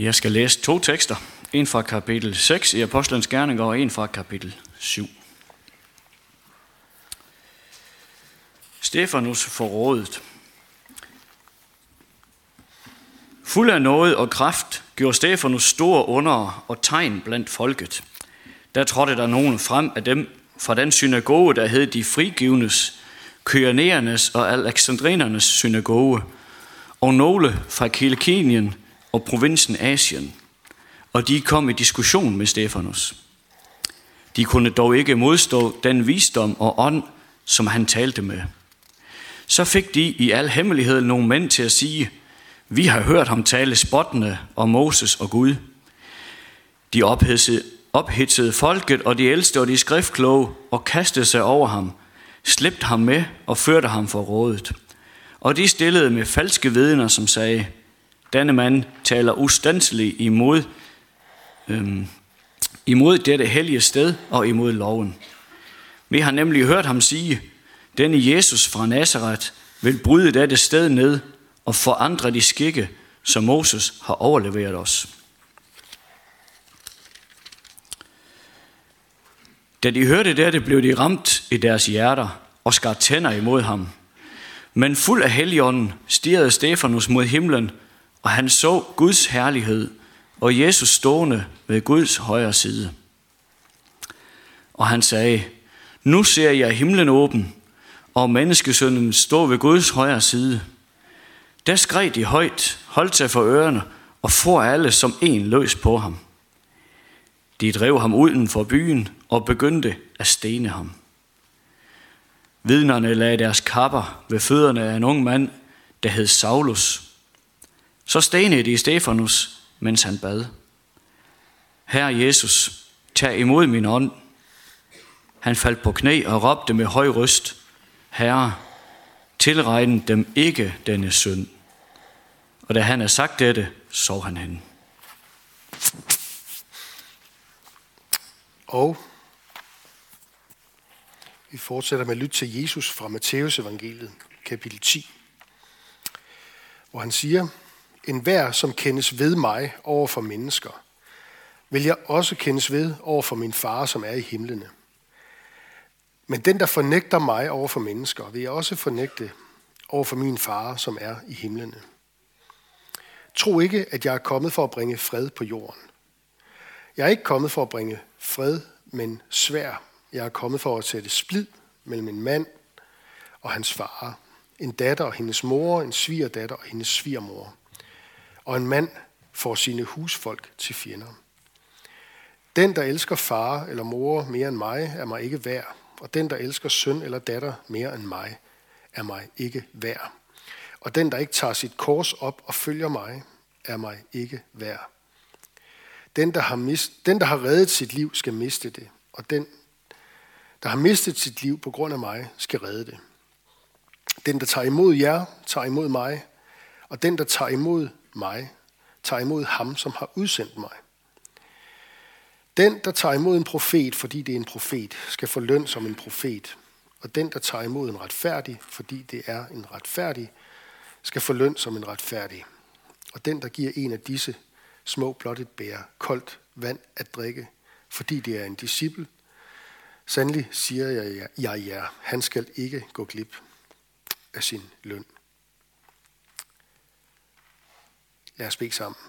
Jeg skal læse to tekster. En fra kapitel 6 i Apostlenes Gerninger og en fra kapitel 7. Stefanus forrådet. Fuld af noget og kraft gjorde Stefanus store under og tegn blandt folket. Der trådte der nogen frem af dem fra den synagoge, der hed de frigivnes, kyrenernes og alexandrinernes synagoge, og nogle fra Kilikinien og provinsen Asien, og de kom i diskussion med Stefanus. De kunne dog ikke modstå den visdom og ånd, som han talte med. Så fik de i al hemmelighed nogle mænd til at sige, vi har hørt ham tale spottende om Moses og Gud. De ophidsede, ophidsede folket og de ældste og de skriftkloge og kastede sig over ham, slæbte ham med og førte ham for rådet. Og de stillede med falske vidner, som sagde, denne mand taler ustandsligt imod, øhm, imod dette hellige sted og imod loven. Vi har nemlig hørt ham sige, denne Jesus fra Nazareth vil bryde dette sted ned og forandre de skikke, som Moses har overleveret os. Da de hørte dette, blev de ramt i deres hjerter og skar tænder imod ham. Men fuld af helligånden stirrede Stefanus mod himlen, og han så Guds herlighed og Jesus stående ved Guds højre side. Og han sagde, nu ser jeg himlen åben, og menneskesønnen står ved Guds højre side. Der skreg de højt, holdt sig for ørerne og for alle som en løs på ham. De drev ham uden for byen og begyndte at stene ham. Vidnerne lagde deres kapper ved fødderne af en ung mand, der hed Saulus. Så stenede de Stefanus, mens han bad. Herre Jesus, tag imod min ånd. Han faldt på knæ og råbte med høj røst, Herre, tilregn dem ikke denne synd. Og da han havde sagt dette, sov han hen. Og vi fortsætter med at lytte til Jesus fra Matteus evangeliet, kapitel 10, hvor han siger, en hver, som kendes ved mig over for mennesker, vil jeg også kendes ved over for min far, som er i himlene. Men den, der fornægter mig over for mennesker, vil jeg også fornægte over for min far, som er i himlene. Tro ikke, at jeg er kommet for at bringe fred på jorden. Jeg er ikke kommet for at bringe fred, men svær. Jeg er kommet for at sætte splid mellem en mand og hans far, en datter og hendes mor, en svigerdatter og hendes svigermor. Og en mand får sine husfolk til fjender. Den, der elsker far eller mor mere end mig, er mig ikke værd og den, der elsker søn eller datter mere end mig, er mig ikke værd. Og den, der ikke tager sit kors op og følger mig, er mig ikke værd. Den, der har, mist, den, der har reddet sit liv, skal miste det, og den, der har mistet sit liv på grund af mig, skal redde det. Den, der tager imod jer, tager imod mig, og den, der tager imod mig, tager imod ham, som har udsendt mig. Den, der tager imod en profet, fordi det er en profet, skal få løn som en profet. Og den, der tager imod en retfærdig, fordi det er en retfærdig, skal få løn som en retfærdig. Og den, der giver en af disse små blot et bære koldt vand at drikke, fordi det er en disciple, sandelig siger jeg jer, ja, ja, han skal ikke gå glip af sin løn. Lad os bede sammen.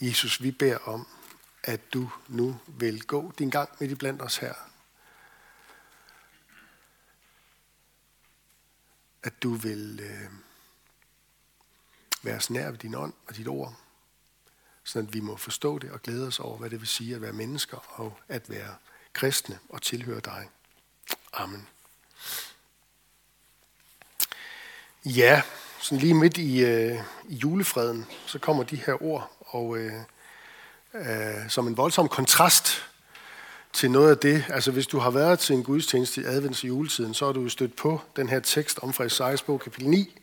Jesus, vi beder om, at du nu vil gå din gang med de blandt os her. At du vil øh, være os nær ved din ånd og dit ord, så at vi må forstå det og glæde os over, hvad det vil sige at være mennesker og at være kristne og tilhøre dig. Amen. Ja, sådan lige midt i, øh, i julefreden, så kommer de her ord og øh, øh, som en voldsom kontrast til noget af det. Altså hvis du har været til en gudstjeneste i advents- og juletiden, så har du stødt på den her tekst om fra Esajas bog, kapitel 9.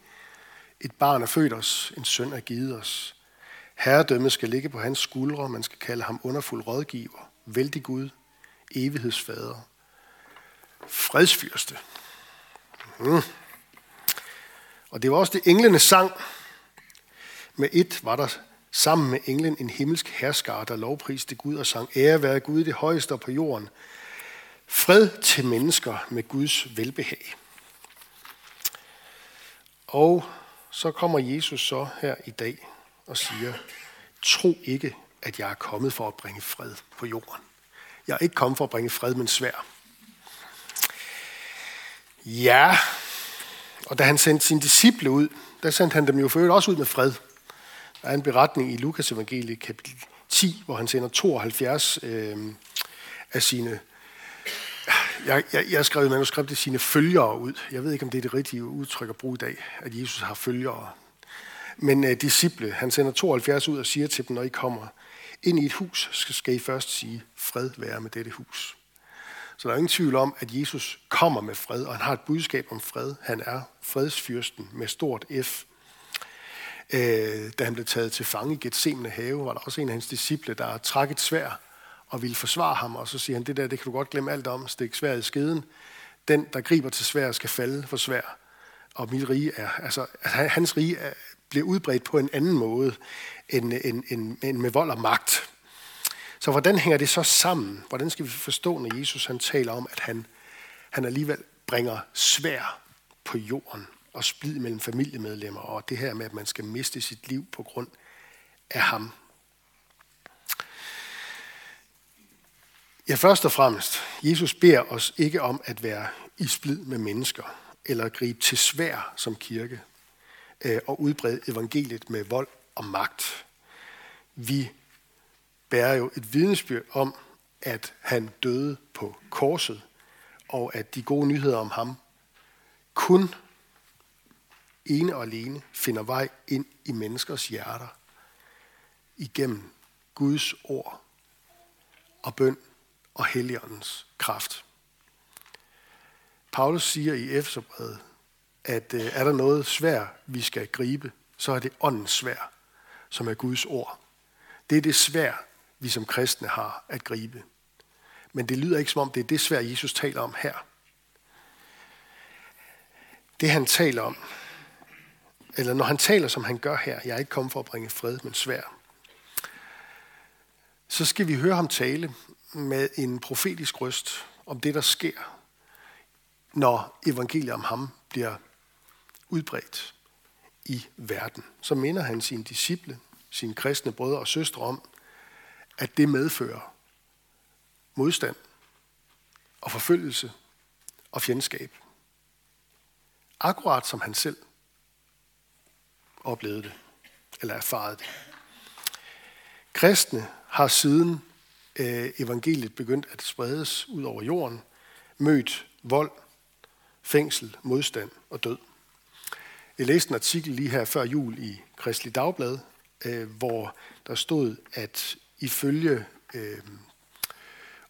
Et barn er født os, en søn er givet os. Herredømmet skal ligge på hans skuldre, man skal kalde ham underfuld rådgiver, vældig Gud, evighedsfader, fredsfyrste. Mm. Og det var også det englene sang, med et var der sammen med englen en himmelsk herskare, der lovpriste Gud og sang ære være Gud det højeste på jorden. Fred til mennesker med Guds velbehag. Og så kommer Jesus så her i dag og siger, tro ikke, at jeg er kommet for at bringe fred på jorden. Jeg er ikke kommet for at bringe fred, men svær. Ja, og da han sendte sine disciple ud, der sendte han dem jo for også ud med fred. Der er en beretning i Lukas evangeliet kapitel 10, hvor han sender 72 øh, af sine jeg, jeg, jeg skrev i manuskriptet sine følgere ud. Jeg ved ikke, om det er det rigtige udtryk at bruge i dag, at Jesus har følgere. Men øh, disciple, han sender 72 ud og siger til dem, når I kommer ind i et hus, skal, skal I først sige, fred være med dette hus. Så der er ingen tvivl om, at Jesus kommer med fred, og han har et budskab om fred. Han er fredsfyrsten med stort F. Øh, da han blev taget til fange i Gethsemane have, var der også en af hans disciple, der trak et svær og ville forsvare ham, og så siger han, det der, det kan du godt glemme alt om, stik sværet i skeden. Den, der griber til svær, skal falde for svær. Og mit rige er, altså, hans rige er, bliver udbredt på en anden måde end, end, end, end med vold og magt. Så hvordan hænger det så sammen? Hvordan skal vi forstå, når Jesus han taler om, at han, han alligevel bringer svær på jorden og splid mellem familiemedlemmer, og det her med, at man skal miste sit liv på grund af ham. Ja, først og fremmest, Jesus beder os ikke om at være i splid med mennesker, eller at gribe til svær som kirke, øh, og udbrede evangeliet med vold og magt. Vi bærer jo et vidnesbyrd om, at han døde på korset, og at de gode nyheder om ham kun ene og alene finder vej ind i menneskers hjerter igennem Guds ord og bøn og Helligåndens kraft. Paulus siger i Efeserbrevet, at øh, er der noget svær, vi skal gribe, så er det åndens svær, som er Guds ord. Det er det svær, vi som kristne har at gribe. Men det lyder ikke som om, det er det svær, Jesus taler om her. Det han taler om, eller når han taler, som han gør her, jeg er ikke kommet for at bringe fred, men svær, så skal vi høre ham tale med en profetisk røst om det, der sker, når evangeliet om ham bliver udbredt i verden. Så minder han sine disciple, sine kristne brødre og søstre om, at det medfører modstand og forfølgelse og fjendskab. Akkurat som han selv oplevede det, eller erfarede det. Kristne har siden øh, evangeliet begyndt at spredes ud over jorden, mødt vold, fængsel, modstand og død. Jeg læste en artikel lige her før jul i Kristelig Dagblad, øh, hvor der stod, at ifølge øh,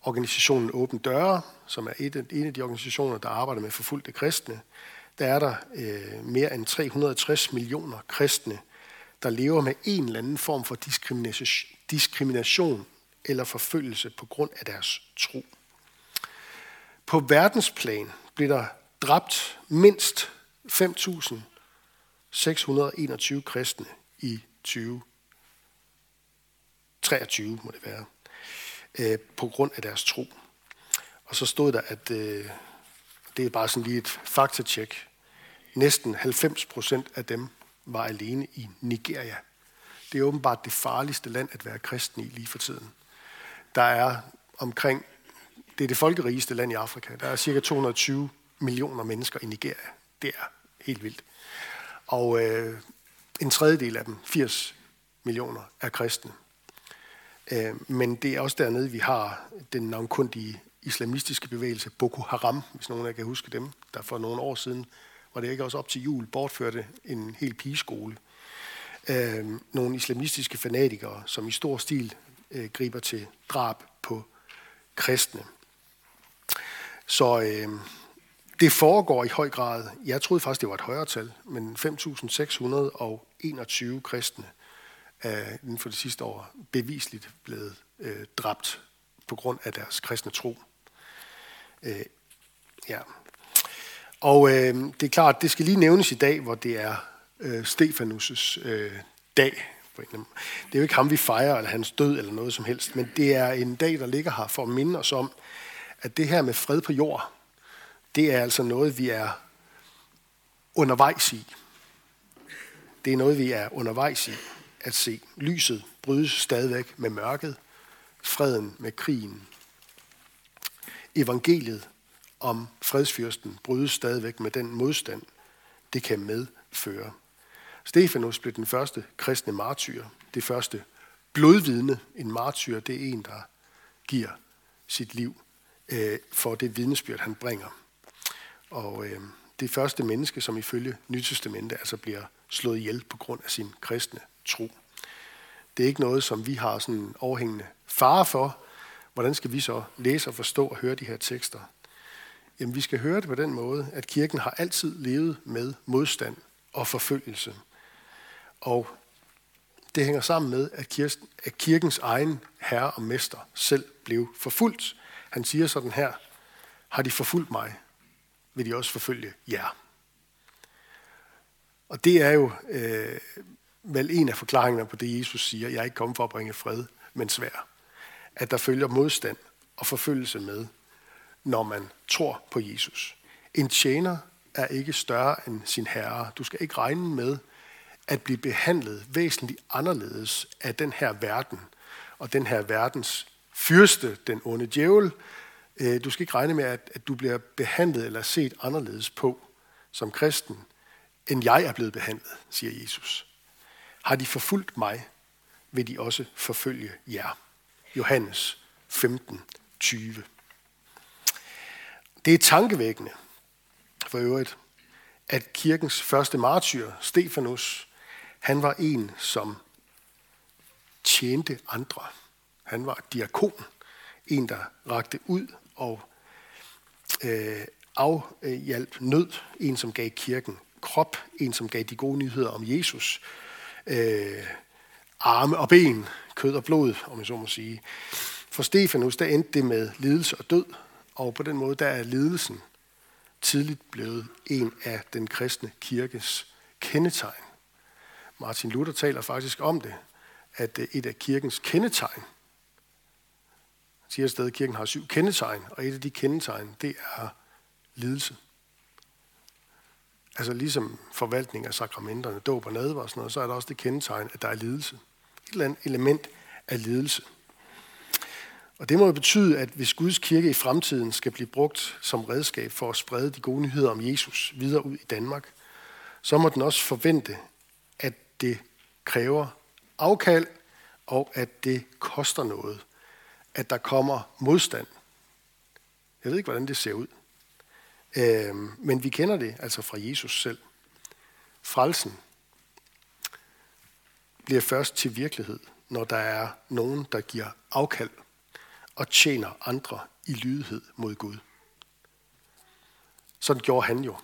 organisationen Åben Døre, som er et, en af de organisationer, der arbejder med forfulgte kristne, der er der øh, mere end 360 millioner kristne, der lever med en eller anden form for diskrimination, diskrimination eller forfølgelse på grund af deres tro. På verdensplan blev der dræbt mindst 5.621 kristne i 23 må det være, øh, på grund af deres tro. Og så stod der, at øh, det er bare sådan lige et faktatjek. Næsten 90 procent af dem var alene i Nigeria. Det er åbenbart det farligste land at være kristen i lige for tiden. Der er omkring, det er det folkerigeste land i Afrika. Der er cirka 220 millioner mennesker i Nigeria. Det er helt vildt. Og øh, en tredjedel af dem, 80 millioner, er kristne. Øh, men det er også dernede, vi har den navnkundige islamistiske bevægelse Boko Haram, hvis nogen af jer kan huske dem, der for nogle år siden var det ikke også op til jul, bortførte en hel pigeskole. Øh, nogle islamistiske fanatikere, som i stor stil øh, griber til drab på kristne. Så øh, det foregår i høj grad. Jeg troede faktisk, det var et højere tal, men 5.621 kristne er inden for det sidste år bevisligt blevet øh, dræbt på grund af deres kristne tro. Øh, ja. Og øh, det er klart, det skal lige nævnes i dag, hvor det er øh, Stefanus' øh, dag. Det er jo ikke ham, vi fejrer, eller hans død, eller noget som helst, men det er en dag, der ligger her for at minde os om, at det her med fred på jord, det er altså noget, vi er undervejs i. Det er noget, vi er undervejs i at se. Lyset brydes stadigvæk med mørket, freden med krigen. Evangeliet om fredsfyrsten brydes stadigvæk med den modstand, det kan medføre. Stefanus blev den første kristne martyr, det første blodvidne. En martyr, det er en, der giver sit liv øh, for det vidnesbyrd, han bringer. Og øh, det første menneske, som ifølge Nytestamentet altså bliver slået ihjel på grund af sin kristne tro. Det er ikke noget, som vi har sådan overhængende fare for. Hvordan skal vi så læse og forstå og høre de her tekster? Jamen, vi skal høre det på den måde, at kirken har altid levet med modstand og forfølgelse. Og det hænger sammen med, at kirkens egen herre og mester selv blev forfulgt. Han siger sådan her, har de forfulgt mig, vil de også forfølge jer. Og det er jo øh, vel en af forklaringerne på det, Jesus siger, jeg er ikke kommet for at bringe fred, men svær. At der følger modstand og forfølgelse med, når man tror på Jesus. En tjener er ikke større end sin herre. Du skal ikke regne med at blive behandlet væsentligt anderledes af den her verden og den her verdens fyrste, den onde djævel. Øh, du skal ikke regne med, at du bliver behandlet eller set anderledes på som kristen, end jeg er blevet behandlet, siger Jesus. Har de forfulgt mig, vil de også forfølge jer. Johannes 15, 20. Det er tankevækkende, for øvrigt, at kirkens første martyr, Stefanus, han var en, som tjente andre. Han var diakon, en, der rakte ud og øh, afhjalp nød, en, som gav kirken krop, en, som gav de gode nyheder om Jesus, øh, arme og ben, kød og blod, om jeg så må sige. For Stefanus, der endte det med lidelse og død, og på den måde, der er lidelsen tidligt blevet en af den kristne kirkes kendetegn. Martin Luther taler faktisk om det, at øh, et af kirkens kendetegn, siger et sted, at kirken har syv kendetegn, og et af de kendetegn, det er lidelse. Altså ligesom forvaltning af sakramenterne, dåb og nadver og sådan noget, så er der også det kendetegn, at der er lidelse. Et eller andet element af lidelse. Og det må jo betyde, at hvis Guds kirke i fremtiden skal blive brugt som redskab for at sprede de gode nyheder om Jesus videre ud i Danmark, så må den også forvente, at det kræver afkald, og at det koster noget. At der kommer modstand. Jeg ved ikke, hvordan det ser ud. Øh, men vi kender det altså fra Jesus selv. Frelsen bliver først til virkelighed, når der er nogen, der giver afkald og tjener andre i lydighed mod Gud. Sådan gjorde han jo.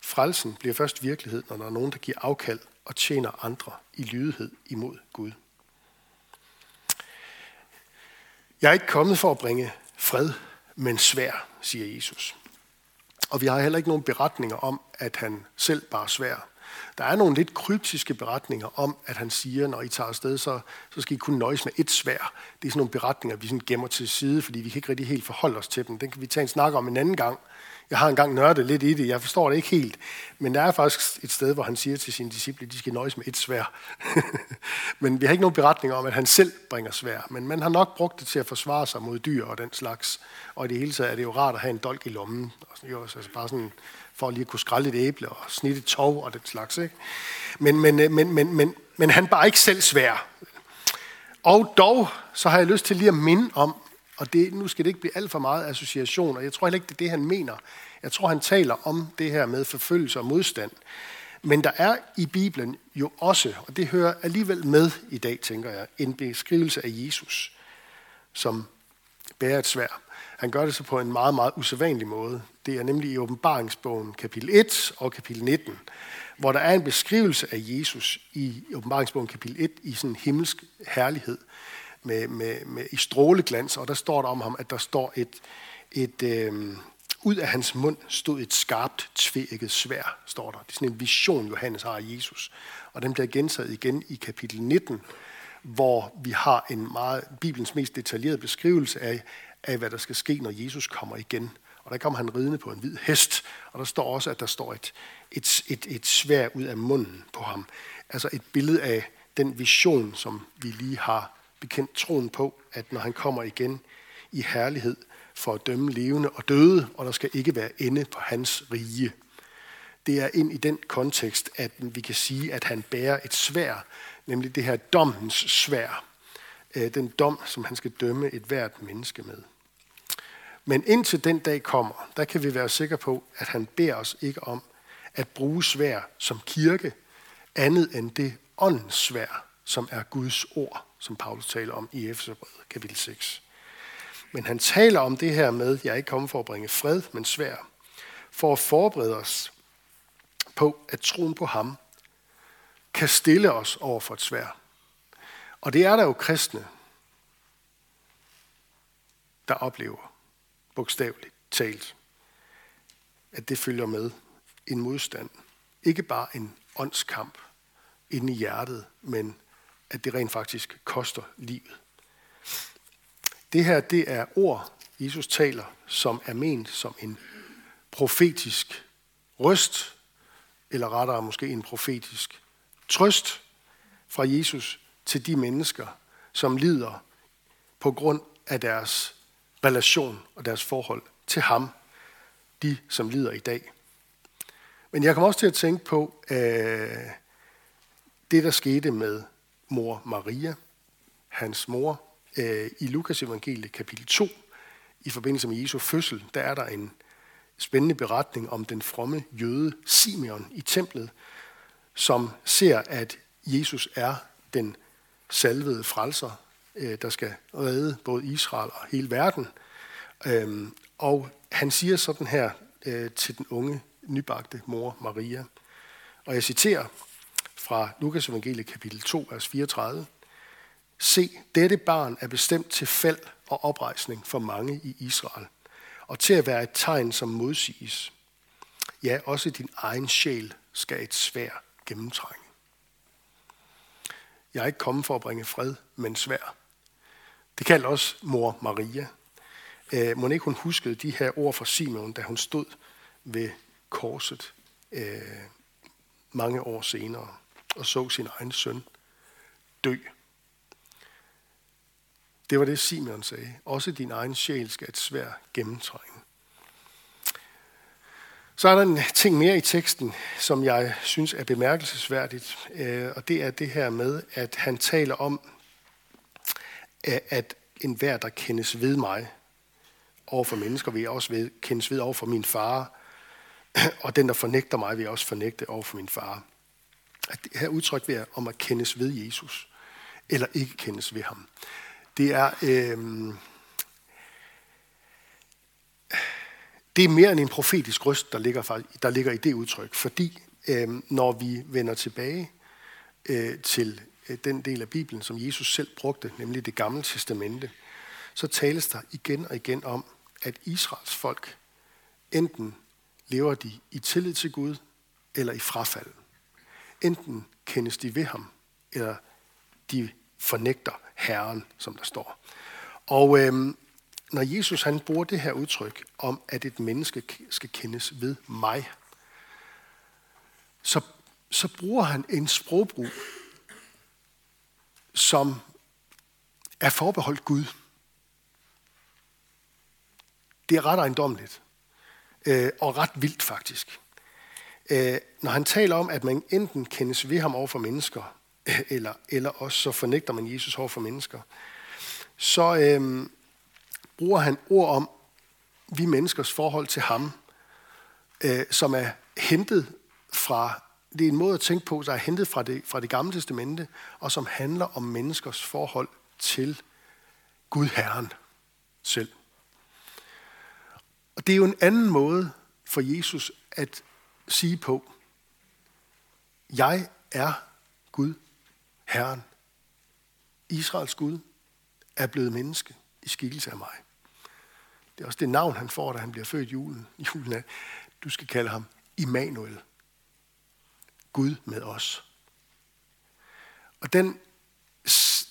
Frelsen bliver først virkelighed, når der er nogen, der giver afkald og tjener andre i lydighed imod Gud. Jeg er ikke kommet for at bringe fred, men svær, siger Jesus. Og vi har heller ikke nogen beretninger om, at han selv bare svær. Der er nogle lidt kryptiske beretninger om, at han siger, når I tager afsted, så, så skal I kun nøjes med et svær. Det er sådan nogle beretninger, vi sådan gemmer til side, fordi vi kan ikke rigtig helt forholde os til dem. Den kan vi tage en snak om en anden gang. Jeg har engang nørdet lidt i det, jeg forstår det ikke helt. Men der er faktisk et sted, hvor han siger til sine disciple, at de skal nøjes med et svær. men vi har ikke nogen beretning om, at han selv bringer svær. Men man har nok brugt det til at forsvare sig mod dyr og den slags. Og i det hele taget er det jo rart at have en dolk i lommen. Og sådan, jo, Altså bare sådan for lige at kunne skrælle et æble og snitte et tov og den slags. Ikke? Men, men, øh, men, men, men, men han bare ikke selv svær. Og dog, så har jeg lyst til lige at minde om, og det, nu skal det ikke blive alt for meget association, og jeg tror heller ikke, det er det, han mener. Jeg tror, han taler om det her med forfølgelse og modstand. Men der er i Bibelen jo også, og det hører alligevel med i dag, tænker jeg, en beskrivelse af Jesus, som bærer et svær. Han gør det så på en meget, meget usædvanlig måde. Det er nemlig i åbenbaringsbogen kapitel 1 og kapitel 19, hvor der er en beskrivelse af Jesus i åbenbaringsbogen kapitel 1 i sådan himmelsk herlighed med, med, med, i stråleglans, og der står der om ham, at der står et, et øh, ud af hans mund stod et skarpt, tvækket svær, står der. Det er sådan en vision, Johannes har af Jesus. Og den bliver gentaget igen i kapitel 19, hvor vi har en meget, Bibelens mest detaljerede beskrivelse af, af, hvad der skal ske, når Jesus kommer igen. Og der kommer han ridende på en hvid hest, og der står også, at der står et, et, et, et svær ud af munden på ham. Altså et billede af den vision, som vi lige har bekendt troen på, at når han kommer igen i herlighed for at dømme levende og døde, og der skal ikke være ende på hans rige. Det er ind i den kontekst, at vi kan sige, at han bærer et svær, nemlig det her dommens svær. Øh, den dom, som han skal dømme et hvert menneske med. Men indtil den dag kommer, der kan vi være sikre på, at han beder os ikke om at bruge svær som kirke, andet end det åndens svær, som er Guds ord, som Paulus taler om i Efeserbrevet kapitel 6. Men han taler om det her med, jeg er ikke kommet for at bringe fred, men svær, for at forberede os på, at troen på ham kan stille os over for et svær. Og det er der jo kristne, der oplever, bogstaveligt talt, at det følger med en modstand. Ikke bare en åndskamp inde i hjertet, men at det rent faktisk koster livet. Det her, det er ord, Jesus taler, som er ment som en profetisk røst, eller rettere måske en profetisk trøst fra Jesus til de mennesker, som lider på grund af deres relation og deres forhold til ham, de som lider i dag. Men jeg kommer også til at tænke på øh, det, der skete med mor Maria, hans mor, øh, i Lukas evangeliet kapitel 2, i forbindelse med Jesu fødsel, der er der en spændende beretning om den fromme jøde Simeon i templet, som ser, at Jesus er den salvede frelser, øh, der skal redde både Israel og hele verden. Øhm, og han siger sådan her øh, til den unge, nybagte mor Maria, og jeg citerer fra Lukas evangelie kapitel 2, vers 34. Se, dette barn er bestemt til fald og oprejsning for mange i Israel, og til at være et tegn, som modsiges. Ja, også din egen sjæl skal et svær gennemtrænge. Jeg er ikke kommet for at bringe fred, men svær. Det kaldte også mor Maria. Øh, må ikke hun huskede de her ord fra Simon, da hun stod ved korset øh, mange år senere og så sin egen søn dø. Det var det, Simeon sagde. Også din egen sjæl skal et svær gennemtrænge. Så er der en ting mere i teksten, som jeg synes er bemærkelsesværdigt, øh, og det er det her med, at han taler om, øh, at enhver, der kendes ved mig, over for mennesker, vil jeg også ved, kendes ved over for min far, og den, der fornægter mig, vil jeg også fornægte over for min far. At det her udtryk ved om at kendes ved Jesus, eller ikke kendes ved ham. Det er, øh, det er mere end en profetisk røst, der ligger, der ligger i det udtryk, fordi øh, når vi vender tilbage øh, til øh, den del af Bibelen, som Jesus selv brugte, nemlig det gamle testamente, så tales der igen og igen om, at Israels folk enten lever de i tillid til Gud, eller i frafald. Enten kendes de ved ham, eller de fornægter Herren, som der står. Og øhm, når Jesus han bruger det her udtryk om, at et menneske skal kendes ved mig, så, så bruger han en sprogbrug, som er forbeholdt Gud. Det er ret ejendomligt, øh, og ret vildt faktisk. Øh, når han taler om, at man enten kendes ved ham over for mennesker, eller, eller også så fornægter man Jesus over for mennesker, så øh, bruger han ord om vi menneskers forhold til ham, øh, som er hentet fra, det er en måde at tænke på, der er hentet fra det, fra det gamle testamente, og som handler om menneskers forhold til Gud Herren selv. Og det er jo en anden måde for Jesus at sige på, jeg er Gud, Herren. Israels Gud er blevet menneske i skikkelse af mig. Det er også det navn, han får, da han bliver født julen. Julen af. du skal kalde ham Immanuel. Gud med os. Og den,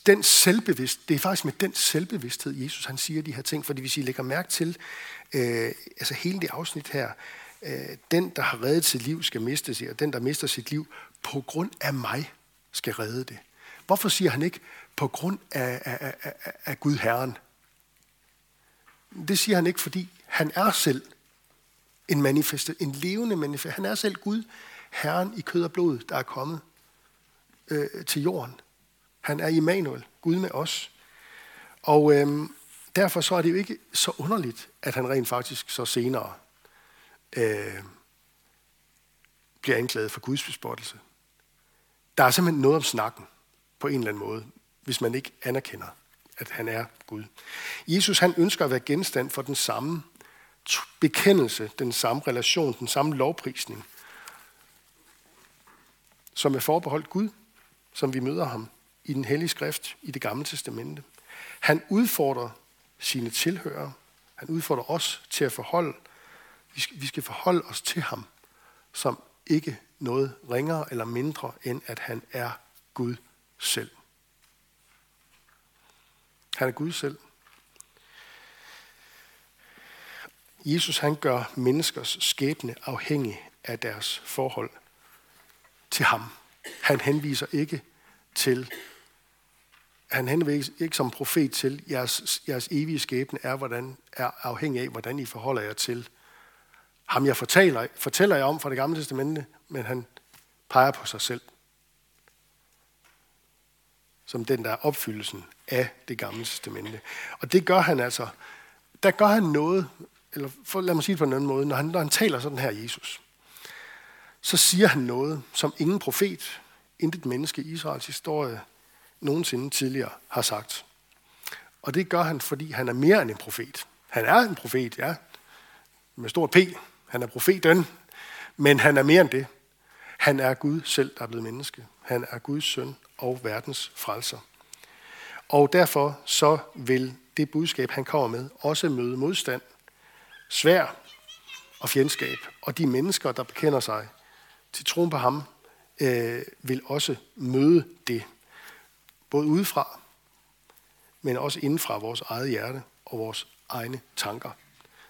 den selvbevidst, det er faktisk med den selvbevidsthed, Jesus han siger de her ting, fordi hvis I lægger mærke til, øh, altså hele det afsnit her, øh, den, der har reddet sit liv, skal miste sig, og den, der mister sit liv, på grund af mig, skal redde det. Hvorfor siger han ikke, på grund af, af, af, af Gud Herren? Det siger han ikke, fordi han er selv en manifest, en levende manifest. Han er selv Gud, Herren i kød og blod, der er kommet øh, til jorden. Han er Immanuel, Gud med os. Og øh, derfor så er det jo ikke så underligt, at han rent faktisk så senere øh, bliver anklaget for Guds bespottelse. Der er simpelthen noget om snakken på en eller anden måde, hvis man ikke anerkender, at han er Gud. Jesus han ønsker at være genstand for den samme bekendelse, den samme relation, den samme lovprisning, som er forbeholdt Gud, som vi møder ham i den hellige skrift i det gamle testamente. Han udfordrer sine tilhørere. Han udfordrer os til at forholde, vi skal forholde os til ham, som ikke noget ringere eller mindre, end at han er Gud selv. Han er Gud selv. Jesus han gør menneskers skæbne afhængig af deres forhold til ham. Han henviser ikke til, han henviser ikke som profet til, jeres, jeres evige skæbne er, hvordan, er afhængig af, hvordan I forholder jer til ham, jeg fortæller, fortæller jeg om fra det gamle testamente, men han peger på sig selv. Som den, der er opfyldelsen af det gamle testamente. Og det gør han altså, der gør han noget, eller for, lad mig sige det på en anden måde, når han, når han taler sådan her, Jesus, så siger han noget, som ingen profet, intet menneske i Israels historie nogensinde tidligere har sagt. Og det gør han, fordi han er mere end en profet. Han er en profet, ja, med stor P. Han er profeten, men han er mere end det. Han er Gud selv, der er blevet menneske. Han er Guds søn og verdens frelser. Og derfor så vil det budskab, han kommer med, også møde modstand, svær og fjendskab. Og de mennesker, der bekender sig til troen på ham, øh, vil også møde det. Både udefra, men også indenfra vores eget hjerte og vores egne tanker.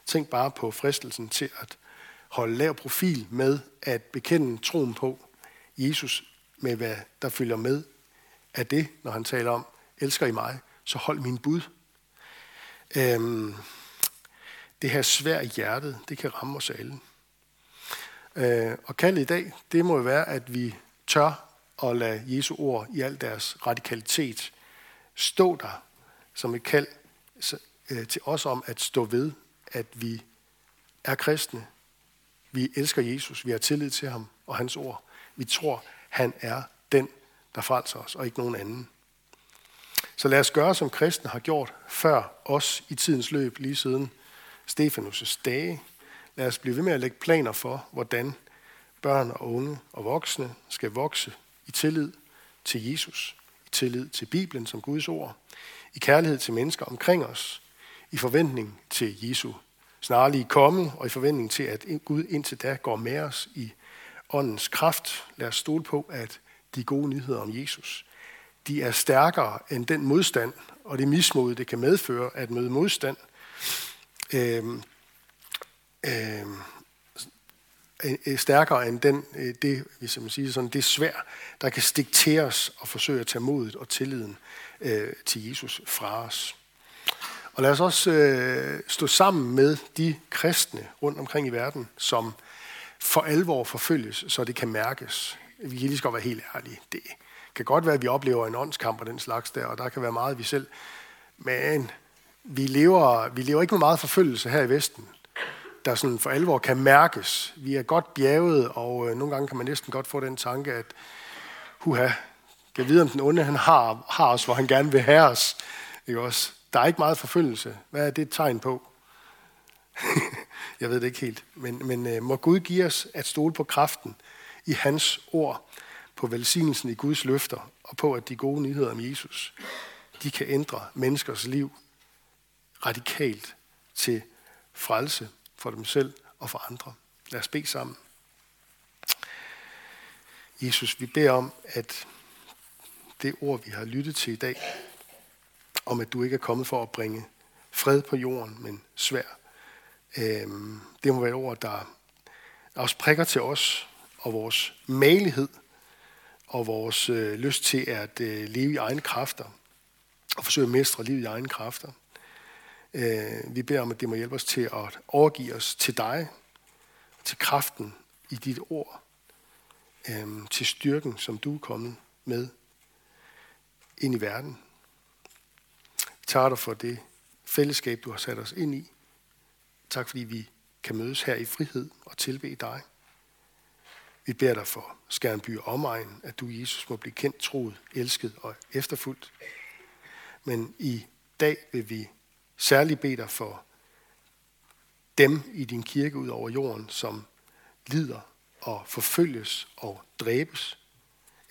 Tænk bare på fristelsen til at holde lav profil med at bekende troen på Jesus med, hvad der følger med af det, når han taler om, elsker I mig, så hold min bud. Øhm, det her svær i hjertet, det kan ramme os alle. Øh, og kaldet i dag, det må jo være, at vi tør at lade Jesu ord i al deres radikalitet stå der som et kald øh, til os om at stå ved, at vi er kristne. Vi elsker Jesus, vi har tillid til ham og hans ord. Vi tror, han er den, der frelser os, og ikke nogen anden. Så lad os gøre, som kristne har gjort før os i tidens løb, lige siden Stefanus' dage. Lad os blive ved med at lægge planer for, hvordan børn og unge og voksne skal vokse i tillid til Jesus, i tillid til Bibelen som Guds ord, i kærlighed til mennesker omkring os, i forventning til Jesu snarlige komme, og i forventning til, at Gud indtil da går med os i åndens kraft. Lad os stole på, at de gode nyheder om Jesus, de er stærkere end den modstand og det mismod, det kan medføre at møde modstand. Øhm, øhm, stærkere end den, øh, det, hvis man siger sådan, det svær, der kan stikke til os og forsøge at tage modet og tilliden øh, til Jesus fra os. Og lad os også øh, stå sammen med de kristne rundt omkring i verden, som for alvor forfølges, så det kan mærkes. Vi kan lige skal være helt ærlige. Det kan godt være, at vi oplever en åndskamp og den slags der, og der kan være meget, vi selv... Men vi lever, vi lever ikke med meget forfølgelse her i Vesten, der sådan for alvor kan mærkes. Vi er godt bjerget, og øh, nogle gange kan man næsten godt få den tanke, at huha, kan vide, om den onde han har, har os, hvor han gerne vil have os. Ikke også? Der er ikke meget forfølgelse. Hvad er det et tegn på? jeg ved det ikke helt. Men, men øh, må Gud give os at stole på kraften i hans ord, på velsignelsen i Guds løfter, og på at de gode nyheder om Jesus, de kan ændre menneskers liv radikalt til frelse for dem selv og for andre. Lad os bede sammen. Jesus, vi beder om, at det ord, vi har lyttet til i dag, om at du ikke er kommet for at bringe fred på jorden, men svær. Øhm, det må være et ord, der også prikker til os og vores malighed og vores øh, lyst til at øh, leve i egne kræfter og forsøge at mestre livet i egne kræfter. Øh, vi beder om, at det må hjælpe os til at overgive os til dig, til kraften i dit ord, øh, til styrken, som du er kommet med ind i verden takker dig for det fællesskab, du har sat os ind i. Tak fordi vi kan mødes her i frihed og tilbe dig. Vi beder dig for Skærnby og omegn, at du, Jesus, må blive kendt, troet, elsket og efterfuldt. Men i dag vil vi særligt bede dig for dem i din kirke ud over jorden, som lider og forfølges og dræbes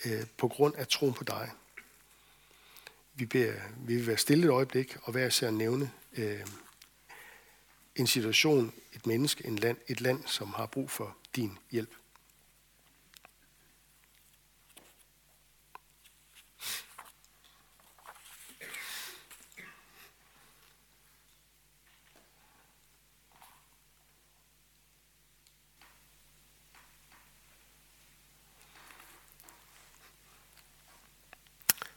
øh, på grund af troen på dig. Vi, beder, vi vil være stille et øjeblik og være især at nævne øh, en situation, et menneske, en land, et land, som har brug for din hjælp.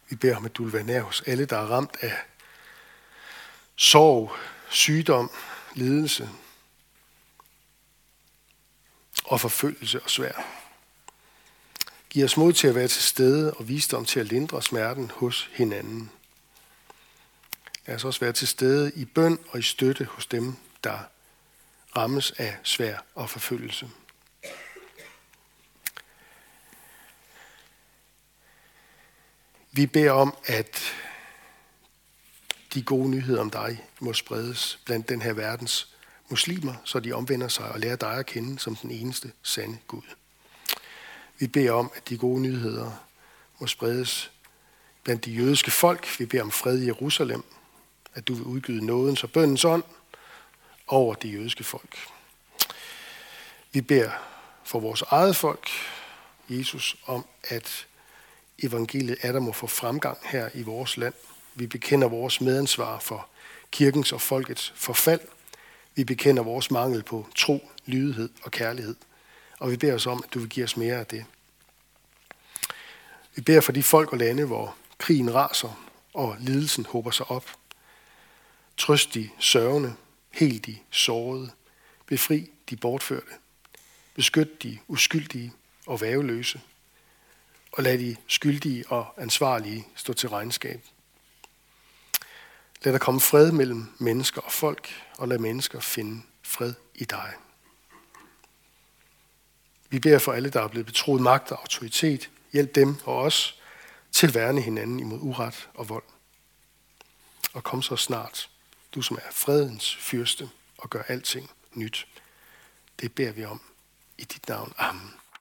Vi beder om, at du vil være nær hos alle, der er ramt af sorg, sygdom, lidelse og forfølgelse og svær. Giv os mod til at være til stede og visdom til at lindre smerten hos hinanden. Lad os også være til stede i bøn og i støtte hos dem, der rammes af svær og forfølgelse. Vi beder om, at de gode nyheder om dig må spredes blandt den her verdens muslimer, så de omvender sig og lærer dig at kende som den eneste sande Gud. Vi beder om, at de gode nyheder må spredes blandt de jødiske folk. Vi beder om fred i Jerusalem, at du vil udgyde nådens og bøndens ånd over de jødiske folk. Vi beder for vores eget folk, Jesus, om at evangeliet er der må få fremgang her i vores land. Vi bekender vores medansvar for kirkens og folkets forfald. Vi bekender vores mangel på tro, lydighed og kærlighed. Og vi beder os om, at du vil give os mere af det. Vi beder for de folk og lande, hvor krigen raser og lidelsen håber sig op. Trøst de sørgende, helt de sårede, befri de bortførte, beskyt de uskyldige og væveløse, og lad de skyldige og ansvarlige stå til regnskab. Lad der komme fred mellem mennesker og folk, og lad mennesker finde fred i dig. Vi beder for alle, der er blevet betroet magt og autoritet. Hjælp dem og os til at værne hinanden imod uret og vold. Og kom så snart, du som er fredens fyrste og gør alting nyt. Det beder vi om i dit navn. Amen.